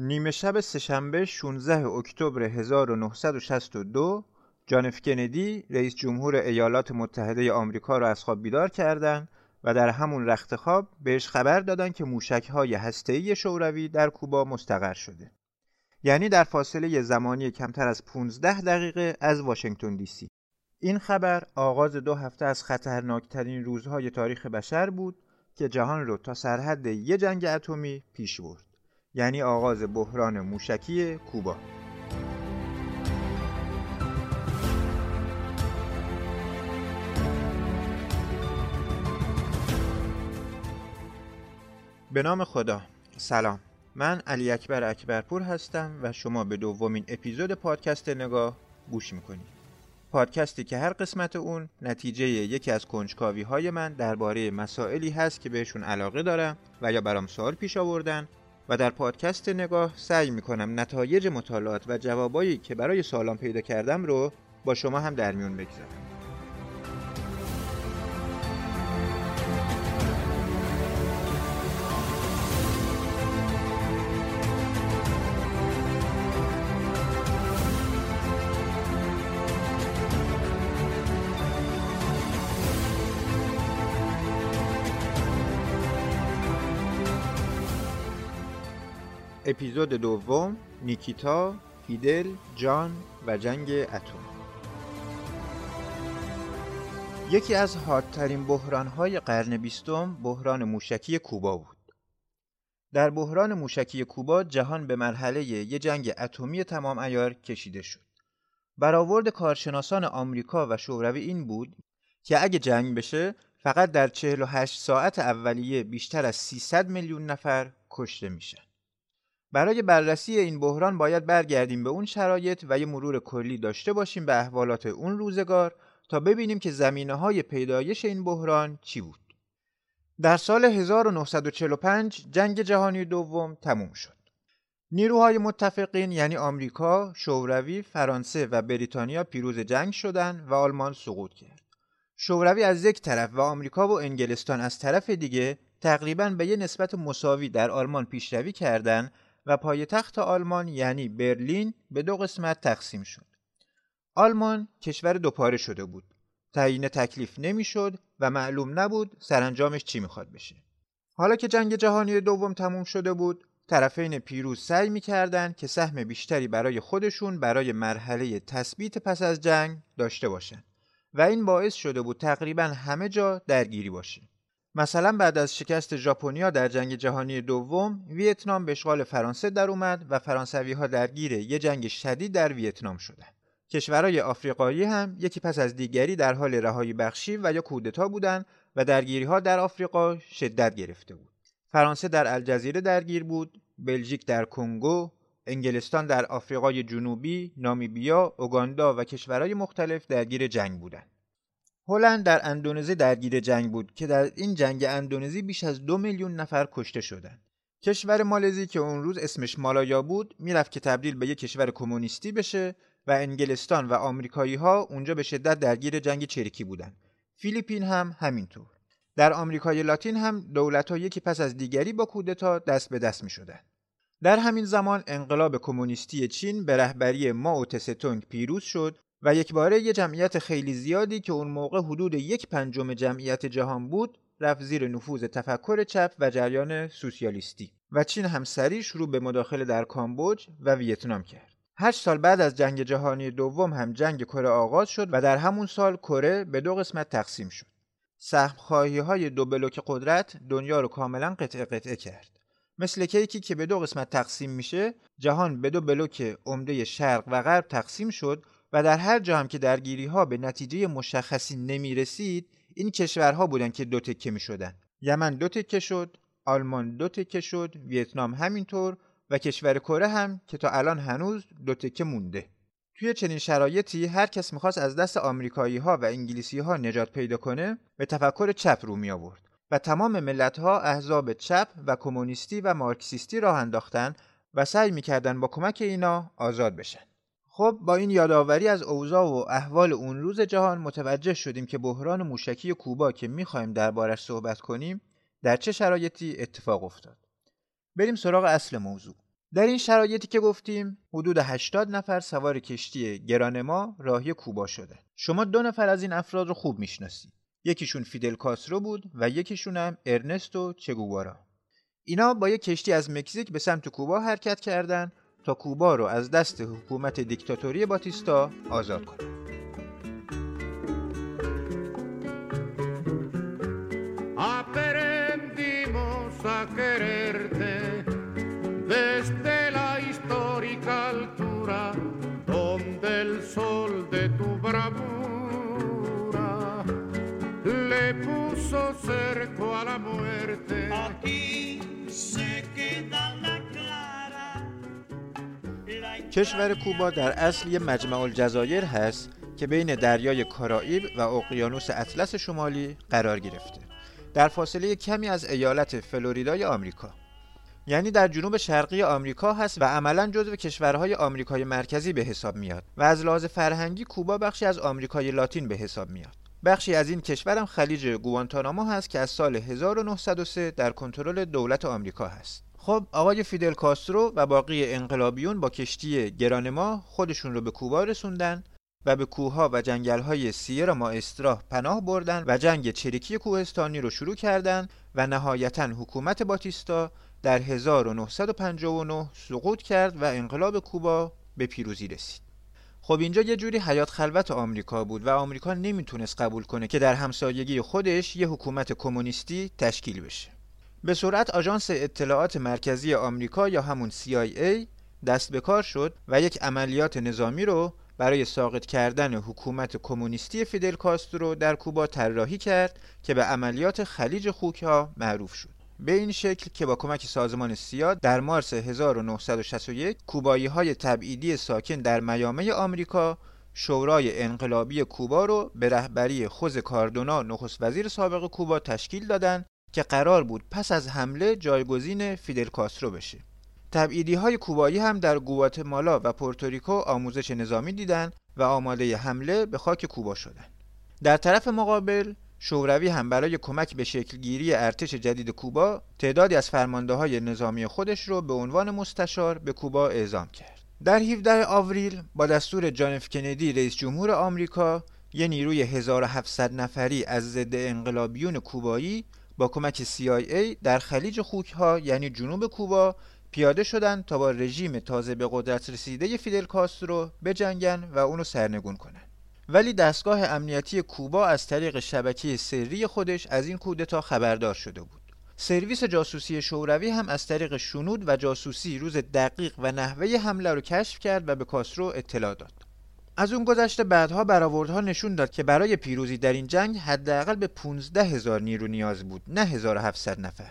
نیمه شب سهشنبه 16 اکتبر 1962 جان اف کندی رئیس جمهور ایالات متحده آمریکا را از خواب بیدار کردند و در همون رخت خواب بهش خبر دادن که موشک‌های هسته‌ای شوروی در کوبا مستقر شده. یعنی در فاصله زمانی کمتر از 15 دقیقه از واشنگتن دی سی. این خبر آغاز دو هفته از خطرناکترین روزهای تاریخ بشر بود که جهان رو تا سرحد یه جنگ اتمی پیش برد. یعنی آغاز بحران موشکی کوبا. به نام خدا. سلام. من علی اکبر اکبرپور هستم و شما به دومین اپیزود پادکست نگاه گوش می‌کنید. پادکستی که هر قسمت اون نتیجه یکی از کنجکاوی های من درباره مسائلی هست که بهشون علاقه دارم و یا برام سوال پیش آوردن و در پادکست نگاه سعی می‌کنم نتایج مطالعات و جوابایی که برای سوالام پیدا کردم رو با شما هم در میون بگذارم. اپیزود دوم نیکیتا، فیدل، جان و جنگ اتم یکی از حادترین بحرانهای قرن بیستم بحران موشکی کوبا بود. در بحران موشکی کوبا جهان به مرحله یه جنگ اتمی تمام ایار کشیده شد. برآورد کارشناسان آمریکا و شوروی این بود که اگه جنگ بشه فقط در 48 ساعت اولیه بیشتر از 300 میلیون نفر کشته میشن. برای بررسی این بحران باید برگردیم به اون شرایط و یه مرور کلی داشته باشیم به احوالات اون روزگار تا ببینیم که زمینه های پیدایش این بحران چی بود. در سال 1945 جنگ جهانی دوم تموم شد. نیروهای متفقین یعنی آمریکا، شوروی، فرانسه و بریتانیا پیروز جنگ شدند و آلمان سقوط کرد. شوروی از یک طرف و آمریکا و انگلستان از طرف دیگه تقریبا به یه نسبت مساوی در آلمان پیشروی کردند و پایتخت آلمان یعنی برلین به دو قسمت تقسیم شد. آلمان کشور دوپاره شده بود. تعیین تکلیف نمی‌شد و معلوم نبود سرانجامش چی می‌خواد بشه. حالا که جنگ جهانی دوم تموم شده بود، طرفین پیروز سعی می‌کردند که سهم بیشتری برای خودشون برای مرحله تثبیت پس از جنگ داشته باشند و این باعث شده بود تقریبا همه جا درگیری باشه. مثلا بعد از شکست ژاپنیا در جنگ جهانی دوم ویتنام به اشغال فرانسه در اومد و فرانسوی ها درگیر یه جنگ شدید در ویتنام شدند. کشورهای آفریقایی هم یکی پس از دیگری در حال رهایی بخشی و یا کودتا بودند و درگیری ها در آفریقا شدت گرفته بود. فرانسه در الجزیره درگیر بود، بلژیک در کنگو، انگلستان در آفریقای جنوبی، نامیبیا، اوگاندا و کشورهای مختلف درگیر جنگ بودند. هلند در اندونزی درگیر جنگ بود که در این جنگ اندونزی بیش از دو میلیون نفر کشته شدند. کشور مالزی که اون روز اسمش مالایا بود می‌رفت که تبدیل به یک کشور کمونیستی بشه و انگلستان و آمریکایی ها اونجا به شدت درگیر جنگ چریکی بودند. فیلیپین هم همینطور. در آمریکای لاتین هم دولت ها یکی پس از دیگری با کودتا دست به دست می شدن. در همین زمان انقلاب کمونیستی چین به رهبری ماو تستونگ پیروز شد و یک باره یه جمعیت خیلی زیادی که اون موقع حدود یک پنجم جمعیت جهان بود رفت زیر نفوذ تفکر چپ و جریان سوسیالیستی و چین هم سریع شروع به مداخله در کامبوج و ویتنام کرد. هشت سال بعد از جنگ جهانی دوم هم جنگ کره آغاز شد و در همون سال کره به دو قسمت تقسیم شد. سهم های دو بلوک قدرت دنیا رو کاملا قطعه قطعه کرد. مثل کیکی که به دو قسمت تقسیم میشه، جهان به دو بلوک عمده شرق و غرب تقسیم شد و در هر جا هم که درگیری ها به نتیجه مشخصی نمی رسید این کشورها بودند که دو تکه می شدن. یمن دو تکه شد، آلمان دو تکه شد، ویتنام همینطور و کشور کره هم که تا الان هنوز دو تکه مونده. توی چنین شرایطی هر کس می‌خواست از دست آمریکایی ها و انگلیسی ها نجات پیدا کنه به تفکر چپ رو می آورد و تمام ملت ها احزاب چپ و کمونیستی و مارکسیستی راه انداختن و سعی می‌کردن با کمک اینا آزاد بشن. خب با این یادآوری از اوضاع و احوال اون روز جهان متوجه شدیم که بحران موشکی کوبا که می‌خوایم دربارش صحبت کنیم در چه شرایطی اتفاق افتاد. بریم سراغ اصل موضوع. در این شرایطی که گفتیم حدود 80 نفر سوار کشتی گرانما راهی کوبا شدن شما دو نفر از این افراد رو خوب می‌شناسید یکیشون فیدل کاسترو بود و یکیشون هم ارنستو چگووارا اینا با یک کشتی از مکزیک به سمت کوبا حرکت کردند تا کوبا رو از دست حکومت دیکتاتوری باتیستا آزاد کنند کشور کوبا در اصل یه مجمع الجزایر هست که بین دریای کارائیب و اقیانوس اطلس شمالی قرار گرفته. در فاصله کمی از ایالت فلوریدای آمریکا. یعنی در جنوب شرقی آمریکا هست و عملا جزو کشورهای آمریکای مرکزی به حساب میاد و از لحاظ فرهنگی کوبا بخشی از آمریکای لاتین به حساب میاد. بخشی از این کشورم خلیج گوانتانامو هست که از سال 1903 در کنترل دولت آمریکا هست. خب آقای فیدل کاسترو و باقی انقلابیون با کشتی گرانما خودشون رو به کوبا رسوندن و به کوهها و جنگل‌های سیر ماسترا پناه بردن و جنگ چریکی کوهستانی رو شروع کردند و نهایتا حکومت باتیستا در 1959 سقوط کرد و انقلاب کوبا به پیروزی رسید. خب اینجا یه جوری حیات خلوت آمریکا بود و آمریکا نمی‌تونست قبول کنه که در همسایگی خودش یه حکومت کمونیستی تشکیل بشه. به سرعت آژانس اطلاعات مرکزی آمریکا یا همون CIA دست به کار شد و یک عملیات نظامی رو برای ساقط کردن حکومت کمونیستی فیدل کاسترو در کوبا طراحی کرد که به عملیات خلیج خوک ها معروف شد. به این شکل که با کمک سازمان سیا در مارس 1961 کوبایی های تبعیدی ساکن در میامه آمریکا شورای انقلابی کوبا رو به رهبری خوز کاردونا نخست وزیر سابق کوبا تشکیل دادند که قرار بود پس از حمله جایگزین فیدل کاسترو بشه. تبعیدی های کوبایی هم در گواتمالا و پورتوریکو آموزش نظامی دیدن و آماده حمله به خاک کوبا شدند. در طرف مقابل شوروی هم برای کمک به شکلگیری ارتش جدید کوبا تعدادی از فرمانده های نظامی خودش رو به عنوان مستشار به کوبا اعزام کرد. در 17 آوریل با دستور جان اف کندی رئیس جمهور آمریکا یه نیروی 1700 نفری از ضد انقلابیون کوبایی با کمک CIA در خلیج خوک ها یعنی جنوب کوبا پیاده شدند تا با رژیم تازه به قدرت رسیده فیدل کاسترو بجنگن و اونو سرنگون کنن. ولی دستگاه امنیتی کوبا از طریق شبکه سری خودش از این کودتا خبردار شده بود. سرویس جاسوسی شوروی هم از طریق شنود و جاسوسی روز دقیق و نحوه حمله رو کشف کرد و به کاسترو اطلاع داد. از اون گذشته بعدها برآوردها نشون داد که برای پیروزی در این جنگ حداقل به 15 هزار نیرو نیاز بود نه 1700 نفر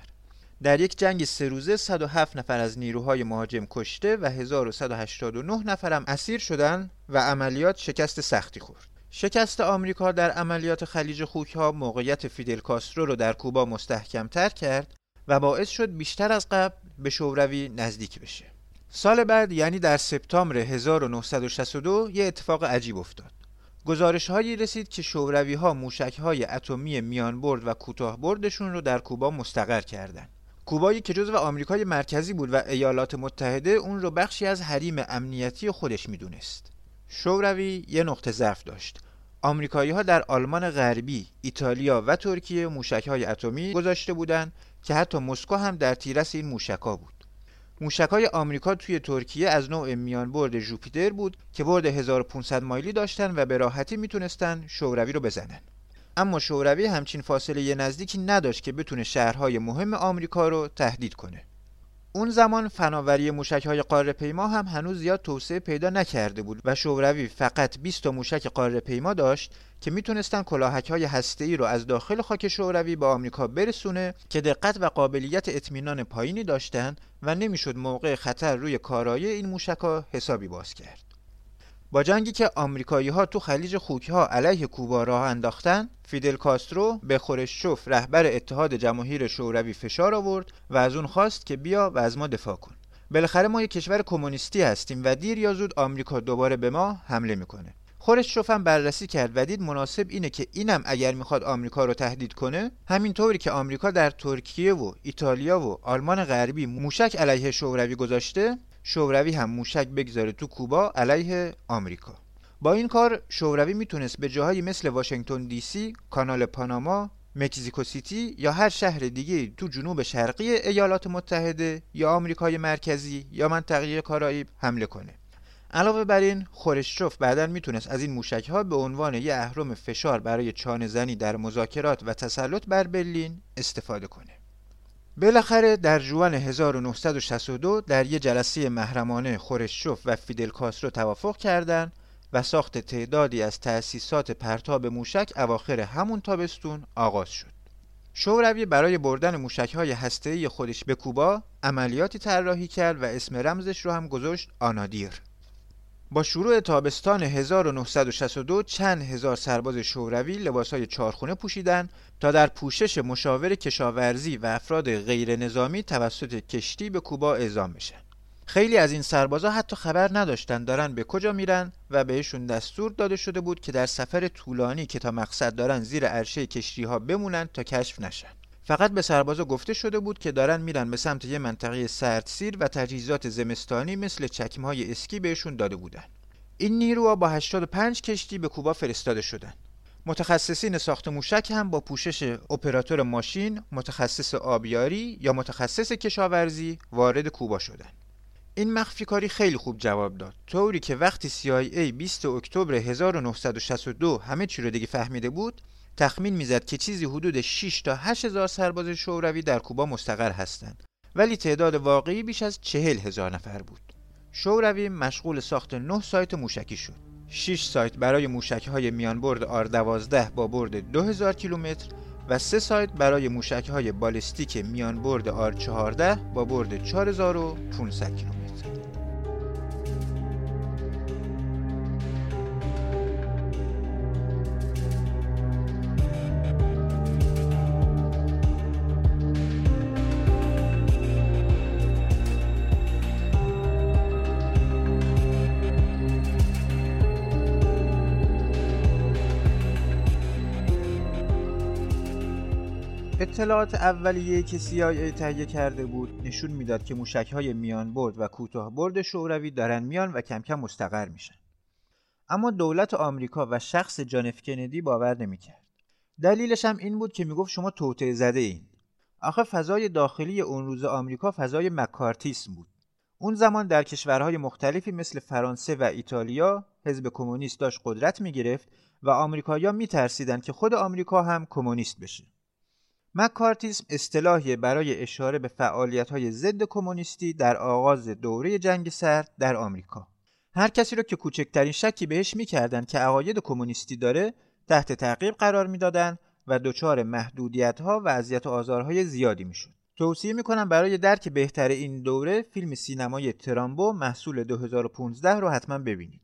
در یک جنگ سه روزه 107 نفر از نیروهای مهاجم کشته و 1189 نفرم اسیر شدند و عملیات شکست سختی خورد. شکست آمریکا در عملیات خلیج خوک ها موقعیت فیدل کاسترو رو در کوبا مستحکم تر کرد و باعث شد بیشتر از قبل به شوروی نزدیک بشه. سال بعد یعنی در سپتامبر 1962 یه اتفاق عجیب افتاد. گزارش هایی رسید که شوروی ها موشک های اتمی میان برد و کوتاه بردشون رو در کوبا مستقر کردند. کوبایی که جزو آمریکای مرکزی بود و ایالات متحده اون رو بخشی از حریم امنیتی خودش می‌دونست. شوروی یه نقطه ضعف داشت. آمریکایی ها در آلمان غربی، ایتالیا و ترکیه موشک های اتمی گذاشته بودند که حتی مسکو هم در تیرس این موشک ها بود. موشک های آمریکا توی ترکیه از نوع میان برد جوپیتر بود که برد 1500 مایلی داشتن و به راحتی می‌تونستن شوروی رو بزنن. اما شوروی همچین فاصله نزدیکی نداشت که بتونه شهرهای مهم آمریکا رو تهدید کنه. اون زمان فناوری موشک های قاره پیما هم هنوز زیاد توسعه پیدا نکرده بود و شوروی فقط 20 تا موشک قاره پیما داشت که می‌تونستن کلاهک های هسته ای رو از داخل خاک شوروی به آمریکا برسونه که دقت و قابلیت اطمینان پایینی داشتن و نمی‌شد موقع خطر روی کارایی این موشک ها حسابی باز کرد. با جنگی که آمریکایی ها تو خلیج خوک ها علیه کوبا راه انداختن فیدل کاسترو به خورشچوف رهبر اتحاد جماهیر شوروی فشار آورد و از اون خواست که بیا و از ما دفاع کن بالاخره ما یک کشور کمونیستی هستیم و دیر یا زود آمریکا دوباره به ما حمله می‌کنه خورشچوف هم بررسی کرد و دید مناسب اینه که اینم اگر می‌خواد آمریکا رو تهدید کنه همینطوری که آمریکا در ترکیه و ایتالیا و آلمان غربی موشک علیه شوروی گذاشته شوروی هم موشک بگذاره تو کوبا علیه آمریکا با این کار شوروی می‌تونست به جاهایی مثل واشنگتن دی سی، کانال پاناما، مکزیکو سیتی یا هر شهر دیگه تو جنوب شرقی ایالات متحده یا آمریکای مرکزی یا منطقه کارائیب حمله کنه. علاوه بر این خورشچوف بعدا می‌تونست از این موشک ها به عنوان یه اهرم فشار برای چانه زنی در مذاکرات و تسلط بر برلین استفاده کنه. بالاخره در جوان 1962 در یه جلسه محرمانه خورشچوف و فیدل کاسترو توافق کردند و ساخت تعدادی از تأسیسات پرتاب موشک اواخر همون تابستون آغاز شد. شوروی برای بردن موشک‌های هسته‌ای خودش به کوبا عملیاتی طراحی کرد و اسم رمزش رو هم گذاشت آنادیر. با شروع تابستان 1962 چند هزار سرباز شوروی لباسهای چارخونه پوشیدن تا در پوشش مشاور کشاورزی و افراد غیر نظامی توسط کشتی به کوبا اعزام بشن. خیلی از این سربازا حتی خبر نداشتن دارن به کجا میرن و بهشون دستور داده شده بود که در سفر طولانی که تا مقصد دارن زیر عرشه کشتی ها بمونن تا کشف نشن. فقط به سربازا گفته شده بود که دارن میرن به سمت یه منطقه سردسیر و تجهیزات زمستانی مثل چکمهای اسکی بهشون داده بودن. این نیروها با 85 کشتی به کوبا فرستاده شدن. متخصصین ساخت موشک هم با پوشش اپراتور ماشین، متخصص آبیاری یا متخصص کشاورزی وارد کوبا شدند. این مخفی کاری خیلی خوب جواب داد طوری که وقتی CIA 20 اکتبر 1962 همه چی رو دیگه فهمیده بود تخمین می‌زد که چیزی حدود 6 تا 8 هزار سرباز شوروی در کوبا مستقر هستند. ولی تعداد واقعی بیش از 40 هزار نفر بود. شوروی مشغول ساخت 9 سایت موشکی شد. 6 سایت برای موشک های میان برد آر 12 با برد 2000 کیلومتر و سه سایت برای موشک های بالستیک میان برد آر 14 با برد 4500 کیلومتر. اطلاعات اولیه که CIA تهیه کرده بود نشون می‌داد که های میان برد و کوتاه برد شوروی دارن میان و کم کم مستقر میشن. اما دولت آمریکا و شخص جان اف کندی باور نمی‌کرد. دلیلش هم این بود که می‌گفت شما توطئه زده این. آخه فضای داخلی اون روز آمریکا فضای مکارتیسم بود. اون زمان در کشورهای مختلفی مثل فرانسه و ایتالیا حزب کمونیست داشت قدرت می‌گرفت و آمریکایی‌ها میترسیدند که خود آمریکا هم کمونیست بشه. مکارتیسم اصطلاحی برای اشاره به های ضد کمونیستی در آغاز دوره جنگ سرد در آمریکا. هر کسی رو که کوچکترین شکی بهش می‌کردن که عقاید کمونیستی داره تحت تعقیب قرار می‌دادن و دچار محدودیت ها و اذیت آزارهای زیادی می‌شد. توصیه می‌کنم برای درک بهتر این دوره فیلم سینمای ترامبو محصول 2015 رو حتما ببینید.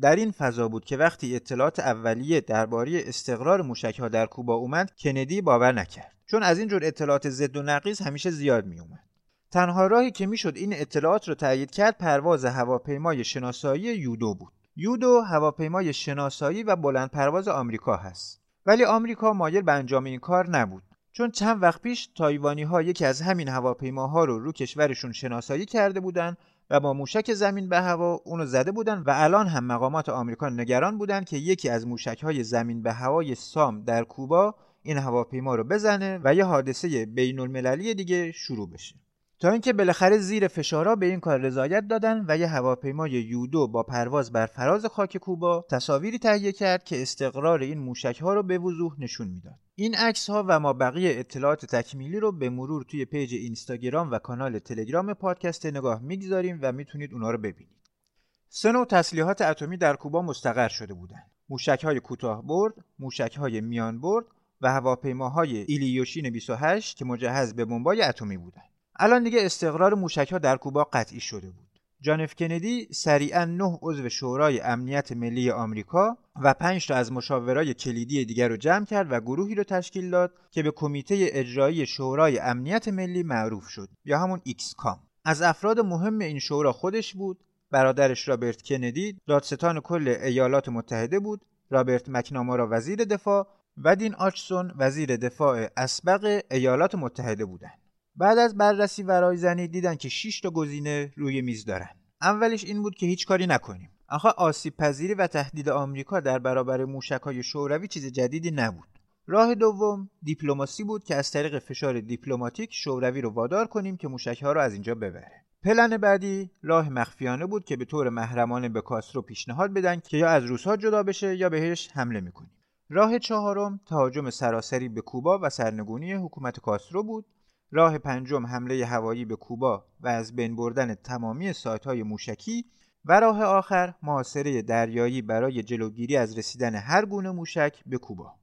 در این فضا بود که وقتی اطلاعات اولیه درباره استقرار موشک در کوبا اومد کندی باور نکرد. چون از این جور اطلاعات ضد و نقیض همیشه زیاد می اومد. تنها راهی که می‌شد این اطلاعات رو تایید کرد پرواز هواپیمای شناسایی یودو بود. یودو هواپیمای شناسایی و بلند پرواز آمریکا هست. ولی آمریکا مایل به انجام این کار نبود. چون چند وقت پیش تایوانی ها یکی از همین هواپیماها رو رو کشورشون شناسایی کرده بودن و با موشک زمین به هوا اونو زده بودن و الان هم مقامات آمریکا نگران بودن که یکی از موشک های زمین به هوای سام در کوبا این هواپیما رو بزنه و یه حادثه بین المللی دیگه شروع بشه. تا اینکه بالاخره زیر فشارا به این کار رضایت دادن و یه هواپیمای یودو با پرواز بر فراز خاک کوبا تصاویری تهیه کرد که استقرار این موشک ها رو به وضوح نشون می‌داد. این عکس ها و ما بقیه اطلاعات تکمیلی رو به مرور توی پیج اینستاگرام و کانال تلگرام پادکست نگاه می‌گذاریم و می‌تونید اونا رو ببینید سه نوع تسلیحات اتمی در کوبا مستقر شده بودند موشک های کوتاه برد موشک های میان برد و هواپیماهای ایلیوشین 28 که مجهز به بمبای اتمی بودند. الان دیگه استقرار موشکها در کوبا قطعی شده بود. جان اف کندی سریعا نه عضو شورای امنیت ملی آمریکا و پنج تا از مشاورای کلیدی دیگر رو جمع کرد و گروهی رو تشکیل داد که به کمیته اجرایی شورای امنیت ملی معروف شد یا همون ExComm. از افراد مهم این شورا خودش بود برادرش رابرت کندی دادستان کل ایالات متحده بود رابرت مکنامارا وزیر دفاع و دین آچسون وزیر دفاع اسبق ایالات متحده بودند. بعد از بررسی و رایزنی دیدن که 6 تا گزینه روی میز دارن. اولش این بود که هیچ کاری نکنیم. آخه آسیب پذیری و تهدید آمریکا در برابر موشکهای شوروی چیز جدیدی نبود. راه دوم دیپلماسی بود که از طریق فشار دیپلماتیک شوروی رو وادار کنیم که موشکها رو از اینجا ببره. پلن بعدی راه مخفیانه بود که به طور محرمانه به کاسترو پیشنهاد بدن که یا از روسها جدا بشه یا بهش حمله می‌کنیم. راه چهارم تهاجم سراسری به کوبا و سرنگونی حکومت کاسترو بود. راه پنجم حمله هوایی به کوبا و از بین بردن تمامی های موشکی و راه آخر محاصره دریایی برای جلوگیری از رسیدن هر گونه موشک به کوبا.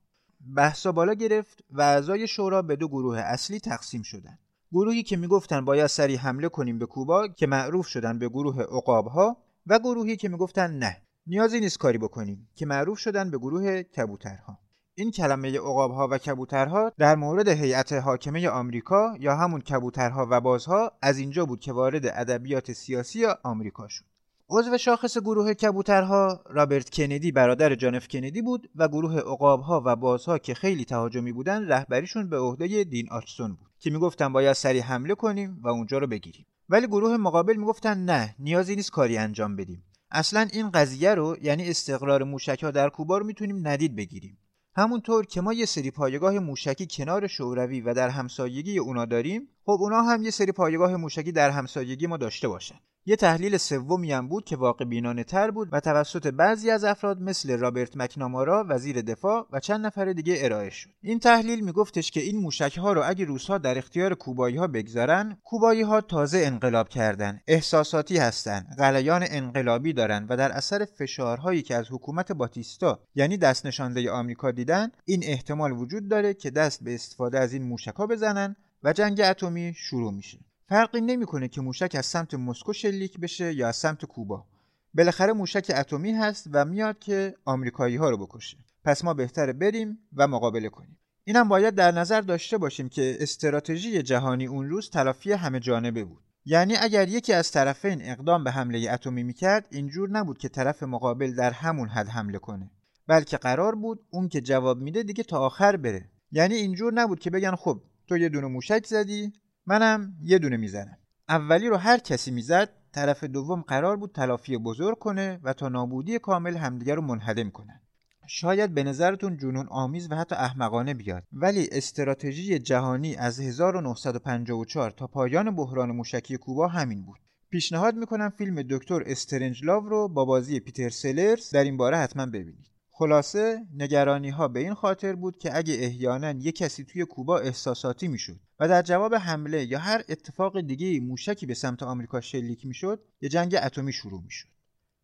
بحثا بالا گرفت و اعضای شورا به دو گروه اصلی تقسیم شدند. گروهی که می‌گفتن باید سریع حمله کنیم به کوبا که معروف شدن به گروه عقابها و گروهی که می‌گفتن نه. نیازی نیست کاری بکنیم که معروف شدن به گروه کبوترها. این کلمه عقابها و کبوترها در مورد هیئت حاکمه آمریکا یا همون کبوترها و بازها از اینجا بود که وارد ادبیات سیاسی آمریکا شد. عضو شاخص گروه کبوترها رابرت کندی برادر جانف کندی بود و گروه عقابها و بازها که خیلی تهاجمی بودن رهبریشون به عهده دین آچسون بود که می‌گفتن باید سریع حمله کنیم و اونجا رو بگیریم. ولی گروه مقابل می‌گفتن نه نیازی نیست کاری انجام بدیم. اصلا این قضیه رو یعنی استقرار موشک ها در کوبا رو می‌تونیم ندید بگیریم. همونطور که ما یه سری پایگاه موشکی کنار شوروی و در همسایگی اونا داریم خب اونا هم یه سری پایگاه موشکی در همسایگی ما داشته باشن. یه تحلیل سومی هم بود که واقع بینانه تر بود و توسط بعضی از افراد مثل رابرت مکنامارا وزیر دفاع و چند نفر دیگه ارائه شد. این تحلیل میگفتش که این موشک ها رو اگه روسها در اختیار کوبایی ها بگذارن کوبایی ها تازه انقلاب کردن احساساتی هستن غلیان انقلابی دارن و در اثر فشارهایی که از حکومت باتیستا یعنی دست نشانده آمریکا دیدن این احتمال وجود داره که دست به استفاده از این موشک ها بزنن و جنگ اتمی شروع میشه. فرقی نمی‌کنه که موشک از سمت مسکو شلیک بشه یا از سمت کوبا. بالاخره موشک اتمی هست و میاد که آمریکایی ها رو بکشه. پس ما بهتره بریم و مقابله کنیم. اینم باید در نظر داشته باشیم که استراتژی جهانی اون روز تلافی همه جانبه بود. یعنی اگر یکی از طرفین اقدام به حمله اتمی می‌کرد اینجور نبود که طرف مقابل در همون حد حمله کنه. بلکه قرار بود اون که جواب میده دیگه تا آخر بره. یعنی اینجور نبود که بگن خب تو یه دونه موشک زدی منم یه دونه می‌زنم. اولی رو هر کسی می‌زد طرف دوم قرار بود تلافی بزرگ کنه و تا نابودی کامل همدیگه رو منهدم کنن. شاید به نظرتون جنون آمیز و حتی احمقانه بیاد. ولی استراتژی جهانی از 1954 تا پایان بحران موشکی کوبا همین بود. پیشنهاد می‌کنم فیلم دکتر استرنجلاو رو با بازی پیتر سلرز در این باره حتما ببینید. خلاصه نگرانی ها به این خاطر بود که اگه احیانا یک کسی توی کوبا احساساتی می‌شد و در جواب حمله یا هر اتفاق دیگه موشکی به سمت آمریکا شلیک می‌شد یه جنگ اتمی شروع می‌شد.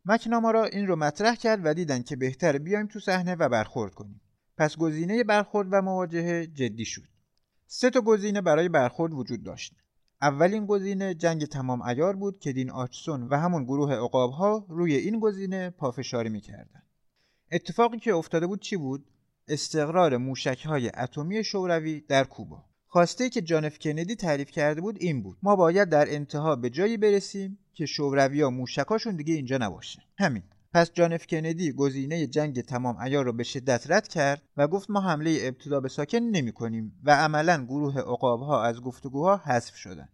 مکنامارا این رو مطرح کرد و دیدن که بهتر بیایم تو صحنه و برخورد کنیم. پس گزینه برخورد و مواجهه جدی شد. سه تا گزینه برای برخورد وجود داشت. اولین گزینه جنگ تمام ایار بود که دین آچسون و همون گروه عقابها روی این گزینه پافشاری می‌کردن اتفاقی که افتاده بود چی بود؟ استقرار موشک های اتمی شوروی در کوبا. خواسته که جانف کندی تعریف کرده بود این بود. ما باید در انتها به جایی برسیم که شوروی ها موشکاشون دیگه اینجا نباشه. همین. پس جانف کندی گزینه جنگ تمام ایار رو به شدت رد کرد و گفت ما حمله ابتدا به ساکن نمی کنیم و عملا گروه عقابها از گفتگوها حذف شدن.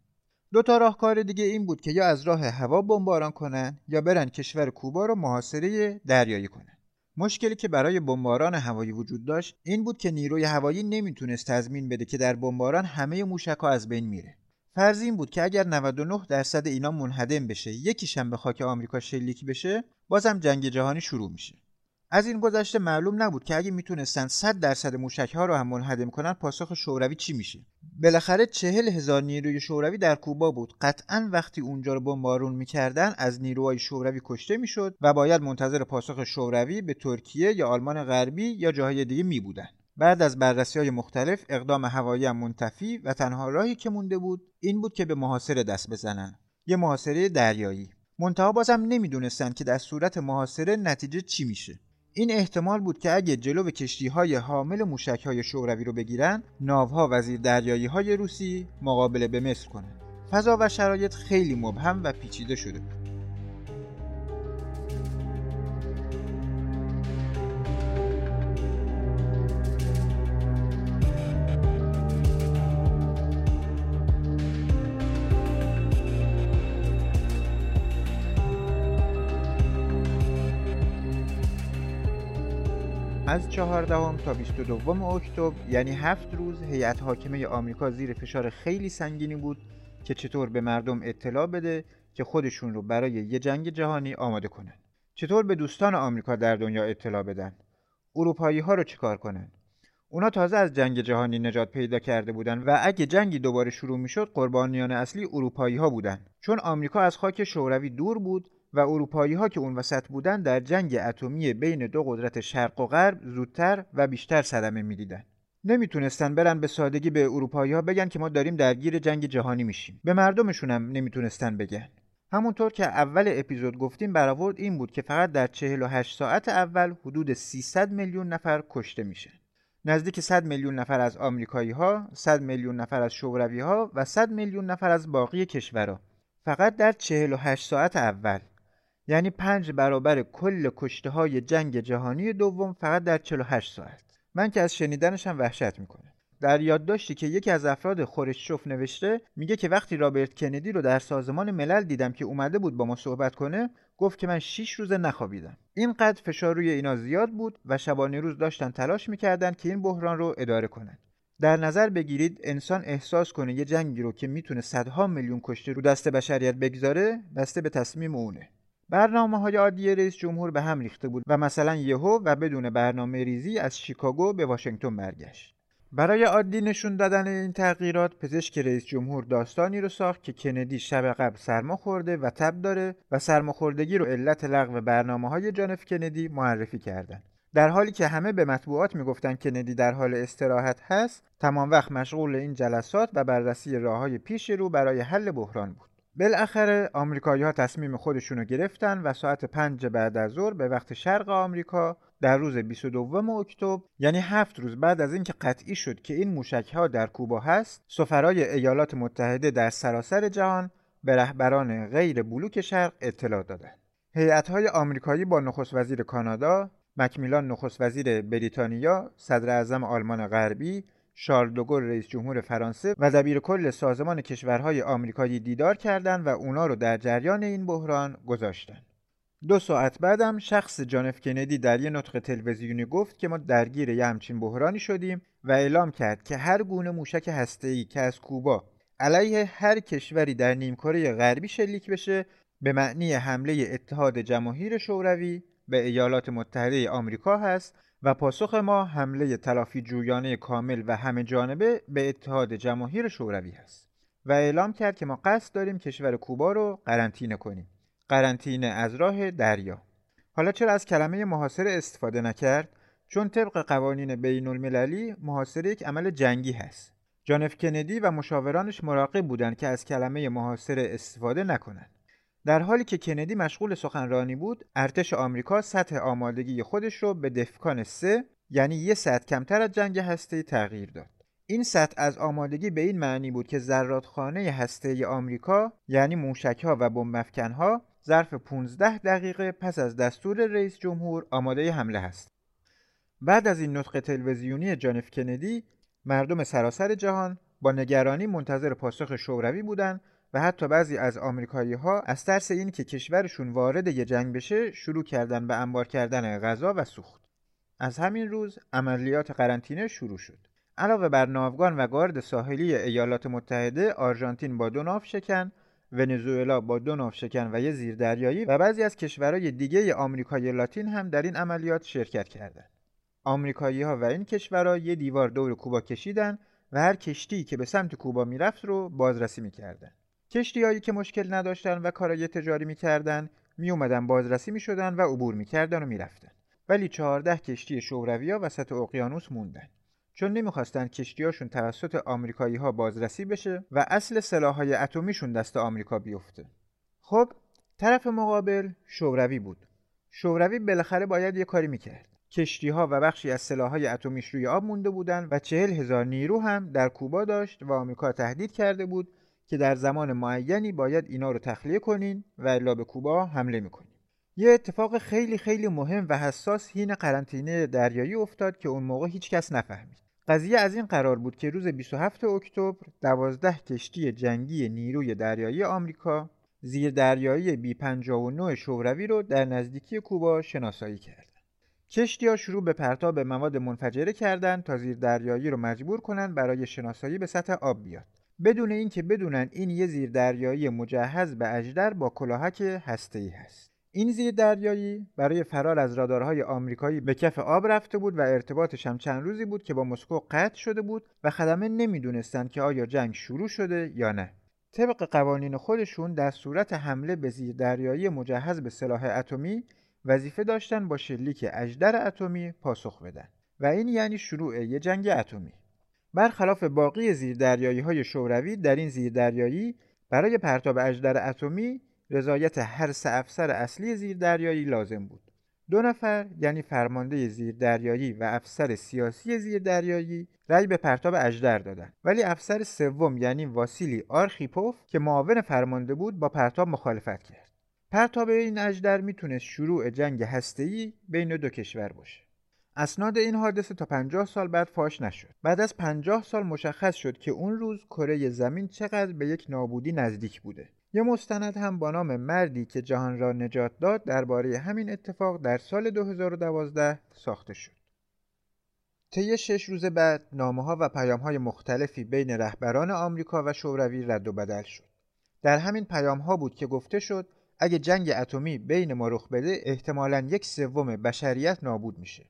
دو تا راهکار دیگه این بود که یا از راه هوا بمباران کنن یا برن کشور کوبا رو محاصره دریایی کنن. مشکلی که برای بمباران هوایی وجود داشت این بود که نیروی هوایی نمی‌تونست تضمین بده که در بمباران همه موشکها از بین میره. فرض این بود که اگر 99 درصد اینا منهدم بشه یکیشم به خاک آمریکا شلیک بشه بازم جنگ جهانی شروع میشه. از این گذشته معلوم نبود که اگه می‌تونستن 100 درصد موشک ها رو هم منهدم کنن پاسخ شوروی چی میشه؟ بالاخره چهل هزار نیروی شوروی در کوبا بود. قطعا وقتی اونجا رو بمبارون می‌کردن از نیروهای شوروی کشته می‌شد و باید منتظر پاسخ شوروی به ترکیه یا آلمان غربی یا جاهای دیگه می بودن. بعد از بررسی های مختلف اقدام هوایی هم منتفی و تنها راهی که مونده بود این بود که به محاصره دست بزنن. یه محاصره دریایی. منتها بازم نمی‌دونستند که در صورت محاصره نتیجه چی میشه. این احتمال بود که اگه جلو کشتی های حامل موشک های شوروی رو بگیرن ناوها وزیر دریایی های روسی مقابله به مصر کنند فضا و شرایط خیلی مبهم و پیچیده شده بود. از 14 تا 22 اکتبر یعنی هفت روز هیئت حاکمه آمریکا زیر فشار خیلی سنگینی بود که چطور به مردم اطلاع بده که خودشون رو برای یه جنگ جهانی آماده کنن. چطور به دوستان آمریکا در دنیا اطلاع بدن؟ اروپایی ها رو چیکار کنن؟ اونا تازه از جنگ جهانی نجات پیدا کرده بودن و اگه جنگی دوباره شروع می‌شد قربانیان اصلی اروپایی ها بودن. چون آمریکا از خاک شوروی دور بود و اروپایی ها که اون وسط بودن در جنگ اتمی بین دو قدرت شرق و غرب زودتر و بیشتر صدمه می‌دیدن. نمی‌تونستن برن به سادگی به اروپایی ها بگن که ما داریم درگیر جنگ جهانی میشیم. به مردمشون هم نمی‌تونستن بگن. همونطور که اول اپیزود گفتیم برآورد این بود که فقط در 48 ساعت اول حدود 300 میلیون نفر کشته میشه نزدیک 100 میلیون نفر از آمریکایی ها، 100 میلیون نفر از شوروی ها و 100 میلیون نفر از باقی کشورها. فقط در 48 ساعت اول یعنی پنج برابر کل کشته های جنگ جهانی دوم فقط در 48 ساعت. من که از شنیدنش هم وحشت می‌کنه. در یادداشتی که یکی از افراد خورشچوف نوشته میگه که وقتی رابرت کندی رو در سازمان ملل دیدم که اومده بود با ما صحبت کنه گفت که من 6 روزه نخوابیدم. اینقدر فشار روی اینا زیاد بود و شبانه روز داشتن تلاش می‌کردن که این بحران رو اداره کنند در نظر بگیرید انسان احساس کنه یه جنگی رو که می‌تونه صدها میلیون کشته رو دست بشریت بگذاره بسته به تصمیم اونه. برنامه های عادی رئیس جمهور به هم ریخته بود و مثلا یهو و بدون برنامه ریزی از شیکاگو به واشنگتن برگشت برای عادی نشون دادن این تغییرات پزشک رئیس جمهور داستانی رو ساخت که کندی شب قبل سرما خورده و تب داره و سرماخوردگی رو علت لغو برنامه های جانف کندی معرفی کردند. در حالی که همه به مطبوعات می‌گفتن کندی در حال استراحت هست تمام وقت مشغول این جلسات و بررسی راه های پیش رو برای حل بحران بود بالاخره آمریکایی ها تصمیم خودشونو گرفتن و ساعت پنج بعد از ظهر به وقت شرق آمریکا در روز 22 اکتبر یعنی هفت روز بعد از اینکه قطعی شد که این موشک ها در کوبا هست سفرای ایالات متحده در سراسر جهان به رهبران غیر بلوک شرق اطلاع دادند هیئت های آمریکایی با نخست وزیر کانادا مکمیلان نخست وزیر بریتانیا صدر اعظم آلمان غربی شارل دوگل رئیس جمهور فرانسه و دبیر کل سازمان کشورهای آمریکایی دیدار کردند و اونا رو در جریان این بحران گذاشتن. دو ساعت بعدم شخص جانف کندی در یه نطق تلویزیونی گفت که ما درگیر یه همچین بحرانی شدیم و اعلام کرد که هر گونه موشک هسته‌ای که از کوبا علیه هر کشوری در نیمکره غربی شلیک بشه به معنی حمله اتحاد جماهیر شوروی به ایالات متحده آمریکا هست و پاسخ ما حمله تلافی جویانه کامل و همه جانبه به اتحاد جماهیر شوروی است و اعلام کرد که ما قصد داریم کشور کوبا رو قرنطینه کنیم. قرنطینه از راه دریا. حالا چرا از کلمه محاصره استفاده نکرد؟ چون طبق قوانین بین المللی محاصره یک عمل جنگی هست. جانف کندی و مشاورانش مراقب بودند که از کلمه محاصره استفاده نکنند. در حالی که کندی مشغول سخنرانی بود ارتش آمریکا سطح آمادگی خودش رو به دفکان سه یعنی یه سطح کمتر از جنگ هسته تغییر داد این سطح از آمادگی به این معنی بود که زرادخانه هسته آمریکا یعنی موشکها و بمبافکنها ظرف 15 دقیقه پس از دستور رئیس جمهور آماده حمله است. بعد از این نطق تلویزیونی جانف کندی مردم سراسر جهان با نگرانی منتظر پاسخ شوروی بودند و حتی بعضی از آمریکایی ها از ترس این که کشورشون وارد یه جنگ بشه شروع کردن به انبار کردن غذا و سوخت. از همین روز عملیات قرنطینه شروع شد. علاوه بر ناوگان و گارد ساحلی ایالات متحده، آرژانتین با دو ناو شکن، ونزوئلا با دو ناو شکن و یه زیردریایی و بعضی از کشورهای دیگه آمریکای لاتین هم در این عملیات شرکت کردند. آمریکایی ها و این کشورها یه دیوار دور کوبا کشیدن و هر کشتی که به سمت کوبا می‌رفت رو بازرسی می‌کردن. کشتیهایی که مشکل نداشتن و کارای تجاری می‌کردن می اومدن بازرسی می‌شدن و عبور می‌کردن و می‌رفتن. ولی چهارده کشتی شورویا وسط اقیانوس موندن. چون نمی‌خواستن کشتیاشون توسط آمریکایی ها بازرسی بشه و اصل سلاحهای اتمیشون دست آمریکا بیفته. خب طرف مقابل شوروی بود. شوروی بالاخره باید یه کاری می‌کرد. کشتی ها و بخشی از سلاحهای اتمیش روی آب مونده بودن و چهل هزار نیرو هم در کوبا داشت و آمریکا تهدید کرده بود که در زمان معینی باید اینا رو تخلیه کنین و الا به کوبا حمله می‌کنین. یه اتفاق خیلی خیلی مهم و حساس هین قرنطینه دریایی افتاد که اون موقع هیچ کس نفهمید. قضیه از این قرار بود که روز 27 اکتبر 12 کشتی جنگی نیروی دریایی آمریکا زیر دریایی بی 59 شوروی رو در نزدیکی کوبا شناسایی کردند. کشتی ها شروع به پرتاب مواد منفجره کردند تا زیر دریایی رو مجبور کنند برای شناسایی به سطح آب بیاد بدون اینکه بدونن این یه زیر دریایی مجهز به اجدر با کلاهک هسته‌ای هست. این زیر دریایی برای فرار از رادارهای آمریکایی به کف آب رفته بود و ارتباطش هم چند روزی بود که با مسکو قطع شده بود و خدمه نمی‌دونستند که آیا جنگ شروع شده یا نه. طبق قوانین خودشون در صورت حمله به زیر دریایی مجهز به سلاح اتمی وظیفه داشتن با شلیک اجدر اتمی پاسخ بدن. و این یعنی شروع یه جنگ اتمی. برخلاف باقی زیردریایی های شوروی در این زیردریایی برای پرتاب اجدر اتمی رضایت هر سه افسر اصلی زیردریایی لازم بود. دو نفر یعنی فرمانده زیردریایی و افسر سیاسی زیردریایی رأی به پرتاب اجدر دادند. ولی افسر سوم یعنی واسیلی آرخیپوف که معاون فرمانده بود با پرتاب مخالفت کرد. پرتاب این اجدر می‌تونست شروع جنگ هسته‌ای بین دو کشور باشه. اسناد این حادثه تا 50 سال بعد فاش نشد. بعد از 50 سال مشخص شد که اون روز کره زمین چقدر به یک نابودی نزدیک بوده. یه مستند هم با نام مردی که جهان را نجات داد درباره همین اتفاق در سال 2012 ساخته شد. طی شش روز بعد نامه ها و پیام های مختلفی بین رهبران آمریکا و شوروی رد و بدل شد. در همین پیام ها بود که گفته شد اگه جنگ اتمی بین ما رخ بده احتمالا یک سوم بشریت نابود میشه.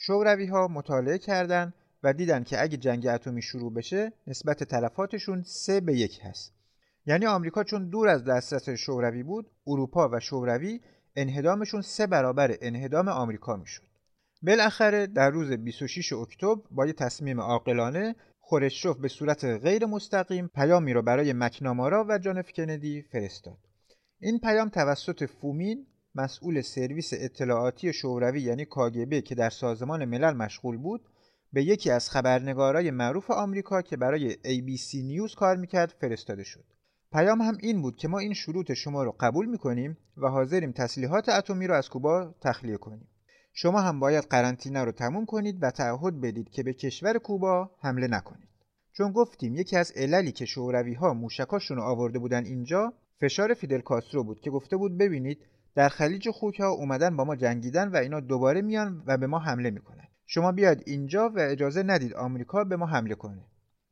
شوروی ها مطالعه کردند و دیدن که اگه جنگ اتمی شروع بشه نسبت تلفاتشون سه به یک هست. یعنی آمریکا چون دور از دسترس شوروی بود اروپا و شوروی انهدامشون سه برابر انهدام آمریکا می‌شد. بالاخره در روز 26 اکتبر با یه تصمیم عاقلانه خورشچوف به صورت غیر مستقیم پیامی را برای مکنامارا و جانف کندی فرستاد. این پیام توسط فومین مسئول سرویس اطلاعاتی شوروی یعنی کاگبه که در سازمان ملل مشغول بود به یکی از خبرنگارای معروف آمریکا که برای ABC نیوز کار می‌کرد فرستاده شد. پیام هم این بود که ما این شروط شما رو قبول می‌کنیم و حاضریم تسلیحات اتمی رو از کوبا تخلیه کنیم. شما هم باید قرنطینه رو تموم کنید و تعهد بدید که به کشور کوبا حمله نکنید. چون گفتیم یکی از عللی که شوروی ها موشکاشون آورده بودن اینجا فشار فیدل کاسترو بود که گفته بود ببینید در خلیج خوک ها اومدن با ما جنگیدن و اینا دوباره میان و به ما حمله می‌کنن. شما بیاد اینجا و اجازه ندید آمریکا به ما حمله کنه.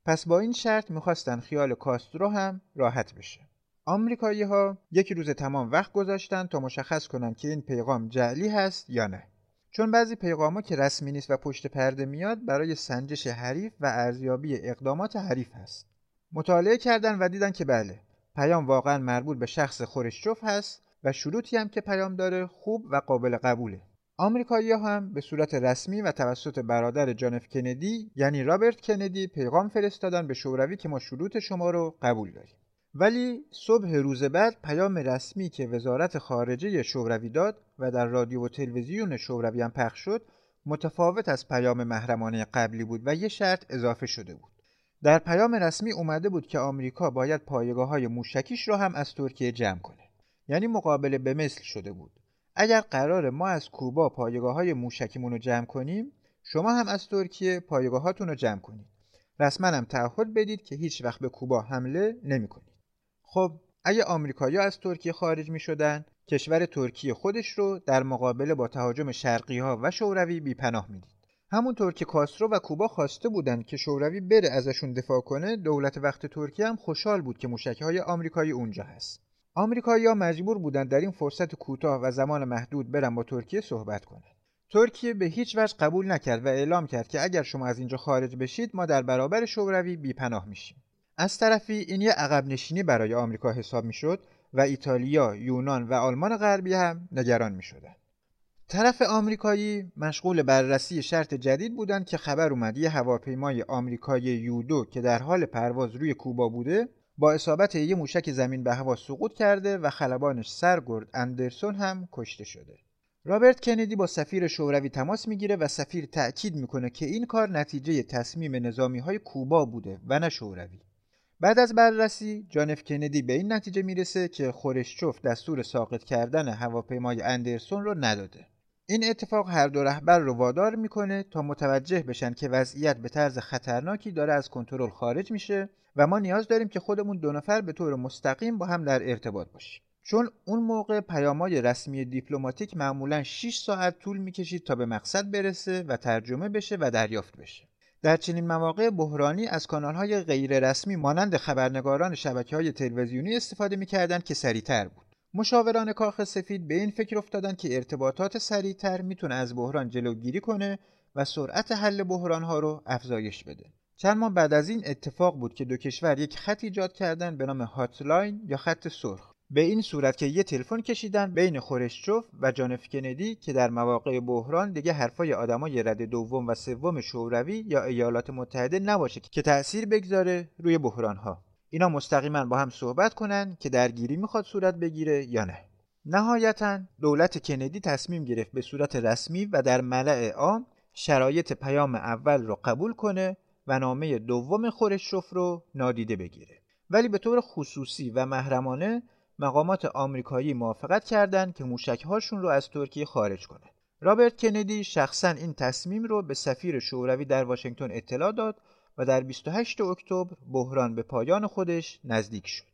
پس با این شرط می‌خواستن خیال کاسترو هم راحت بشه. آمریکایی ها یک روز تمام وقت گذاشتن تا مشخص کنن که این پیغام جعلی هست یا نه. چون بعضی پیغاما که رسمی نیست و پشت پرده میاد برای سنجش حریف و ارزیابی اقدامات حریف هست. مطالعه کردن و دیدن که بله پیام واقعا مربوط به شخص خورشچوف هست و شروطی هم که پیام داره خوب و قابل قبوله. آمریکایی هم به صورت رسمی و توسط برادر جانف کندی یعنی رابرت کندی پیغام فرستادن به شوروی که ما شروط شما رو قبول داریم. ولی صبح روز بعد پیام رسمی که وزارت خارجه شوروی داد و در رادیو و تلویزیون شوروی هم پخش شد متفاوت از پیام محرمانه قبلی بود و یه شرط اضافه شده بود. در پیام رسمی اومده بود که آمریکا باید پایگاه های موشکیش رو هم از ترکیه جمع کنه. یعنی مقابله به مثل شده بود. اگر قرار ما از کوبا پایگاه های موشکیمون رو جمع کنیم شما هم از ترکیه پایگاه هاتون رو جمع کنید. رسما هم تعهد بدید که هیچ وقت به کوبا حمله نمی کنید. خب اگه آمریکایی‌ها از ترکیه خارج می شدن کشور ترکیه خودش رو در مقابله با تهاجم شرقی ها و شوروی بی پناه می‌دید همونطور که کاسترو و کوبا خواسته بودند که شوروی بره ازشون دفاع کنه دولت وقت ترکیه هم خوشحال بود که موشک های آمریکایی اونجا هست. آمریکایی‌ها مجبور بودند در این فرصت کوتاه و زمان محدود برن با ترکیه صحبت کنند. ترکیه به هیچ وجه قبول نکرد و اعلام کرد که اگر شما از اینجا خارج بشید ما در برابر شوروی بیپناه میشیم. از طرفی این یه عقب نشینی برای آمریکا حساب می‌شد و ایتالیا، یونان و آلمان غربی هم نگران می‌شدند. طرف آمریکایی مشغول بررسی شرط جدید بودند که خبر اومد یه هواپیمای آمریکایی یودو که در حال پرواز روی کوبا بوده با اصابت یه موشک زمین به هوا سقوط کرده و خلبانش سرگرد اندرسون هم کشته شده. رابرت کندی با سفیر شوروی تماس می‌گیره و سفیر تأکید می‌کنه که این کار نتیجه تصمیم نظامی های کوبا بوده و نه شوروی. بعد از بررسی جانف کندی به این نتیجه می‌رسه که خورشچوف دستور ساقط کردن هواپیمای اندرسون رو نداده. این اتفاق هر دو رهبر رو وادار می‌کنه تا متوجه بشن که وضعیت به طرز خطرناکی داره از کنترل خارج میشه و ما نیاز داریم که خودمون دو نفر به طور مستقیم با هم در ارتباط باشیم چون اون موقع پیامای رسمی دیپلماتیک معمولا 6 ساعت طول می‌کشید تا به مقصد برسه و ترجمه بشه و دریافت بشه. در چنین مواقع بحرانی از کانالهای غیر رسمی مانند خبرنگاران شبکه های تلویزیونی استفاده می‌کردند که سریعتر بود. مشاوران کاخ سفید به این فکر افتادند که ارتباطات سریعتر می‌تونه از بحران جلوگیری کنه و سرعت حل بحران ها رو افزایش بده. چند ماه بعد از این اتفاق بود که دو کشور یک خط ایجاد کردن به نام هاتلاین یا خط سرخ. به این صورت که یه تلفن کشیدن بین خورشچوف و جانف کندی که در مواقع بحران دیگه حرفای آدمای رد دوم و سوم شوروی یا ایالات متحده نباشه که تأثیر بگذاره روی بحران ها. اینا مستقیما با هم صحبت کنن که درگیری می‌خواد صورت بگیره یا نه. نهایتا دولت کندی تصمیم گرفت به صورت رسمی و در ملع عام شرایط پیام اول رو قبول کنه و نامه دوم خورشچوف رو نادیده بگیره. ولی به طور خصوصی و محرمانه مقامات آمریکایی موافقت کردند که موشکهاشون رو از ترکیه خارج کنند. رابرت کندی شخصا این تصمیم رو به سفیر شوروی در واشنگتن اطلاع داد و در 28 اکتبر بحران به پایان خودش نزدیک شد.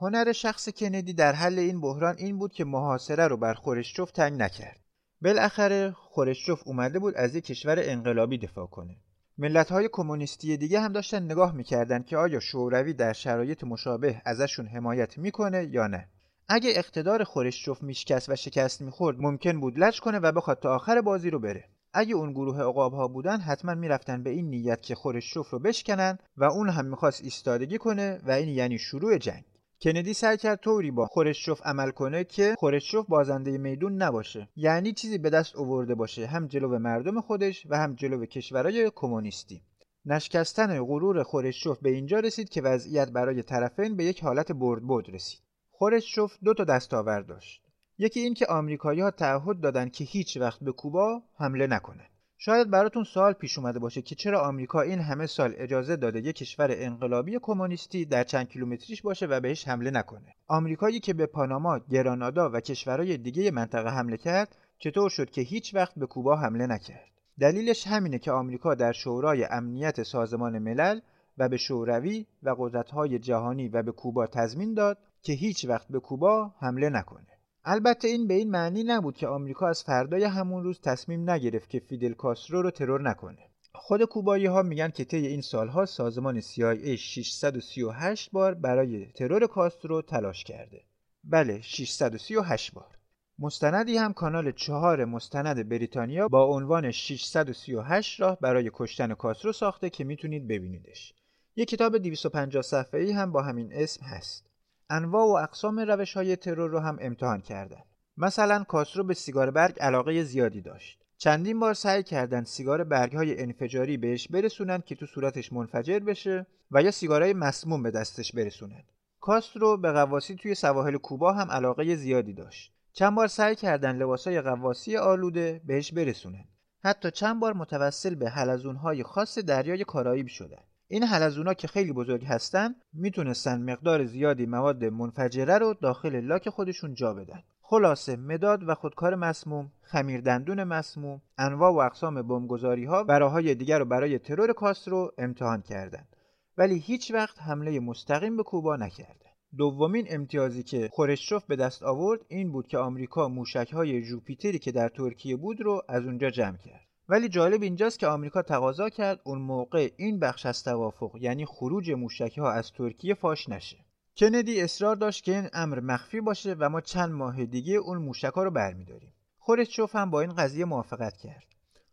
هنر شخص کندی در حل این بحران این بود که محاصره رو بر خورشچوف تنگ نکرد. بالاخره خورشچوف اومده بود از یک کشور انقلابی دفاع کنه. ملت‌های کمونیستی دیگه هم داشتن نگاه می‌کردن که آیا شوروی در شرایط مشابه ازشون حمایت می‌کنه یا نه. اگه اقتدار خورشچوف میشکست و شکست می‌خورد ممکن بود لج کنه و بخواد تا آخر بازی رو بره. اگه اون گروه عقاب ها بودن حتما می‌رفتن به این نیت که خورشچوف رو بشکنن و اون هم می‌خواست ایستادگی کنه و این یعنی شروع جنگ. کندی سعی کرد طوری با خورشچوف عمل کنه که خورشچوف بازنده میدون نباشه. یعنی چیزی به دست آورده باشه هم جلو مردم خودش و هم جلو کشورهای کمونیستی. نشکستن غرور خورشچوف به اینجا رسید که وضعیت برای طرفین به یک حالت برد برد رسید. خورشچوف دو تا دستاورد داشت. یکی این که آمریکایی‌ها تعهد دادن که هیچ وقت به کوبا حمله نکنه شاید براتون سوال پیش اومده باشه که چرا آمریکا این همه سال اجازه داده یک کشور انقلابی کمونیستی در چند کیلومتریش باشه و بهش حمله نکنه؟ آمریکایی که به پاناما گرانادا و کشورهای دیگه منطقه حمله کرد چطور شد که هیچ وقت به کوبا حمله نکرد؟ دلیلش همینه که آمریکا در شورای امنیت سازمان ملل و به شوروی و قدرت‌های جهانی و به کوبا تضمین داد که هیچ وقت به کوبا حمله نکنه. البته این به این معنی نبود که آمریکا از فردای همون روز تصمیم نگرفت که فیدل کاسترو رو ترور نکنه. خود کوبایی ها میگن که طی این سالها سازمان CIA 638 بار برای ترور کاسترو تلاش کرده. بله 638 بار. مستندی هم کانال چهار مستند بریتانیا با عنوان 638 راه برای کشتن کاسترو ساخته که می‌تونید ببینیدش. یک کتاب 250 صفحه‌ای هم با همین اسم هست. انواع و اقسام روش های ترور رو هم امتحان کردن. مثلا کاسترو به سیگار برگ علاقه زیادی داشت. چندین بار سعی کردن سیگار برگ های انفجاری بهش برسونن که تو صورتش منفجر بشه و یا سیگارهای مسموم به دستش برسونن. کاسترو به قواسی توی سواحل کوبا هم علاقه زیادی داشت. چند بار سعی کردن لباسای قواسی آلوده بهش برسونن. حتی چند بار متوسل به حلزونهای خاص دریای کارائیب شدن. این حلزونا که خیلی بزرگ هستن می‌تونستن مقدار زیادی مواد منفجره رو داخل لاک خودشون جا بدن. خلاصه مداد و خودکار مسموم خمیر دندون مسموم انواع و اقسام بمبگذاری ها براهای دیگر رو برای ترور کاسترو امتحان کردند ولی هیچ وقت حمله مستقیم به کوبا نکردند دومین امتیازی که خورشچوف به دست آورد این بود که آمریکا موشک های جوپیتری که در ترکیه بود رو از اونجا جمع کرد. ولی جالب اینجاست که آمریکا تقاضا کرد اون موقع این بخش از توافق یعنی خروج موشک ها از ترکیه فاش نشه. کندی اصرار داشت که این امر مخفی باشه و ما چند ماه دیگه اون موشک ها رو برمیداریم. خورشچوف هم با این قضیه موافقت کرد.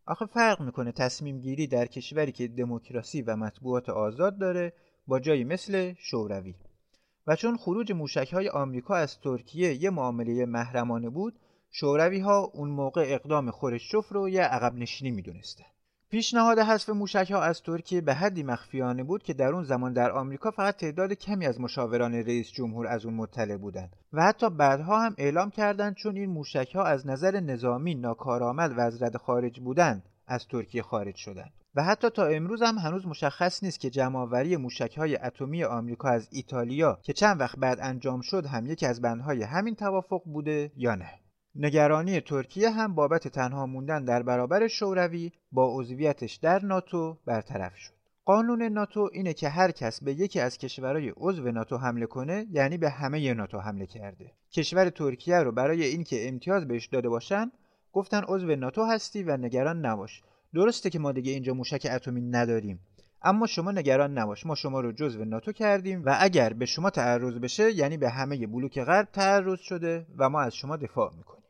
آخه فرق می‌کنه تصمیم گیری در کشوری که دموکراسی و مطبوعات آزاد داره با جایی مثل شوروی. و چون خروج موشک های آمریکا از ترکیه یه معامله محرمانه بود شوروی ها اون موقع اقدام خورشچوف رو یه عقب نشینی می‌دونستن. پیشنهاد حذف موشک ها از ترکیه به حدی مخفیانه بود که در اون زمان در آمریکا فقط تعداد کمی از مشاوران رئیس جمهور از اون مطلع بودند و حتی بعدها هم اعلام کردند چون این موشک ها از نظر نظامی ناکارآمد و از رد خارج بودند از ترکیه خارج شدند و حتی تا امروز هم هنوز مشخص نیست که جمعآوری موشک های اتمی آمریکا از ایتالیا که چند وقت بعد انجام شد هم یکی از بندهای همین توافق بوده یا نه نگرانی ترکیه هم بابت تنها موندن در برابر شوروی با عضویتش در ناتو برطرف شد. قانون ناتو اینه که هر کس به یکی از کشورهای عضو ناتو حمله کنه یعنی به همه ناتو حمله کرده. کشور ترکیه رو برای اینکه امتیاز بهش داده باشن گفتن عضو ناتو هستی و نگران نباش. درسته که ما دیگه اینجا موشک اتمی نداریم اما شما نگران نباش. ما شما رو جزو ناتو کردیم و اگر به شما تعرض بشه یعنی به همه بلوک غرب تعرض شده و ما از شما دفاع می‌کنیم.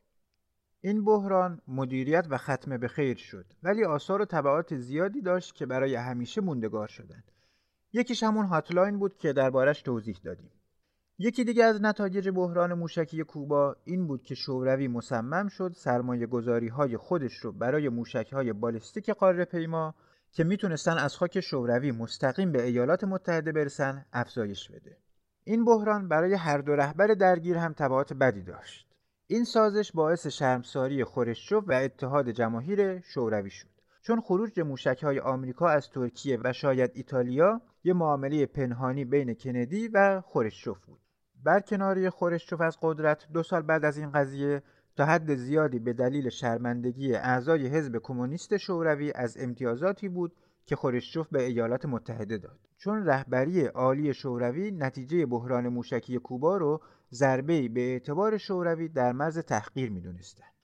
این بحران مدیریت و ختم به خیر شد ولی آثار و تبعات زیادی داشت که برای همیشه موندگار شدند یکیش همون هاتلاین بود که دربارش توضیح دادیم یکی دیگه از نتایج بحران موشکی کوبا این بود که شوروی مصمم شد سرمایه گذاری های خودش رو برای موشک های بالستیک قاره پیما که می‌تونستن از خاک شوروی مستقیم به ایالات متحده برسن افزایش بده. این بحران برای هر دو رهبر درگیر هم تبعات بدی داشت. این سازش باعث شرمساری خورشچوف و اتحاد جماهیر شوروی شد. چون خروج موشک های آمریکا از ترکیه و شاید ایتالیا یه معامله پنهانی بین کندی و خورشچوف بود. برکناری خورشچوف از قدرت دو سال بعد از این قضیه تا حد زیادی به دلیل شرمندگی اعضای حزب کمونیست شوروی از امتیازاتی بود که خورشچوف به ایالات متحده داد چون رهبری عالی شوروی نتیجه بحران موشکی کوبا رو ضربه‌ای به اعتبار شوروی در مرز تحقیر می‌دونستند.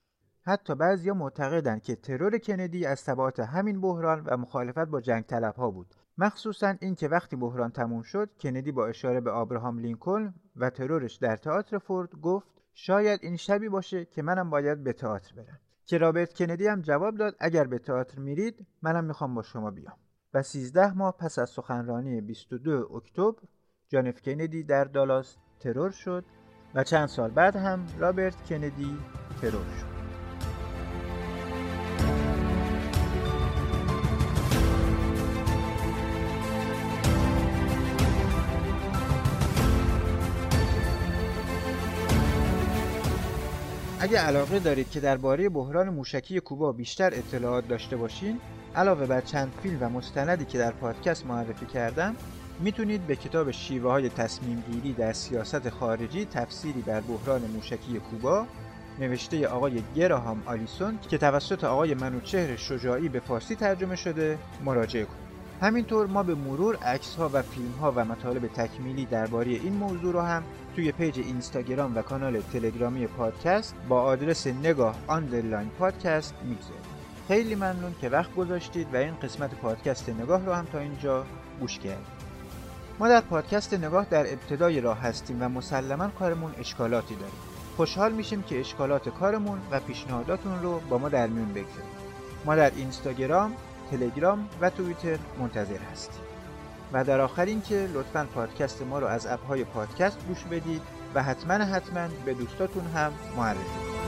حتی بعضیا معتقدند که ترور کندی از تبعات همین بحران و مخالفت با جنگ طلب ها بود. مخصوصا اینکه وقتی بحران تموم شد کندی با اشاره به آبراهام لینکلن و ترورش در تئاتر فورد گفت شاید این شبی باشه که منم باید به تئاتر برم. که رابرت کندی هم جواب داد اگر به تئاتر میرید منم می‌خوام با شما بیام. و 13 ماه پس از سخنرانی 22 اکتبر جان اف کندی در دالاس ترور شد و چند سال بعد هم رابرت کندی ترور شد. اگه علاقه دارید که درباره بحران موشکی کوبا بیشتر اطلاعات داشته باشین علاوه بر چند فیلم و مستندی که در پادکست معرفی کردم می‌تونید به کتاب شیوه های تصمیم گیری در سیاست خارجی تفسیری بر بحران موشکی کوبا نوشته آقای گراهام آلیسون که توسط آقای منوچهر شجاعی به فارسی ترجمه شده مراجعه کنید. همینطور ما به مرور عکس ها و فیلم ها و مطالب تکمیلی درباره این موضوع رو هم توی پیج اینستاگرام و کانال تلگرامی پادکست با آدرس نگاه underline پادکست می‌گذاریم. خیلی ممنون که وقت گذاشتید و این قسمت پادکست نگاه رو هم تا اینجا گوش کردید. ما در پادکست نگاه در ابتدای راه هستیم و مسلما کارمون اشکالاتی داریم خوشحال میشیم که اشکالات کارمون و پیشنهاداتون رو با ما در میون بگذارید ما در اینستاگرام تلگرام و توییتر منتظر هستیم. و در آخر اینکه لطفا پادکست ما رو از اپهای پادکست گوش بدید و حتما حتما به دوستاتون هم معرفی کنید.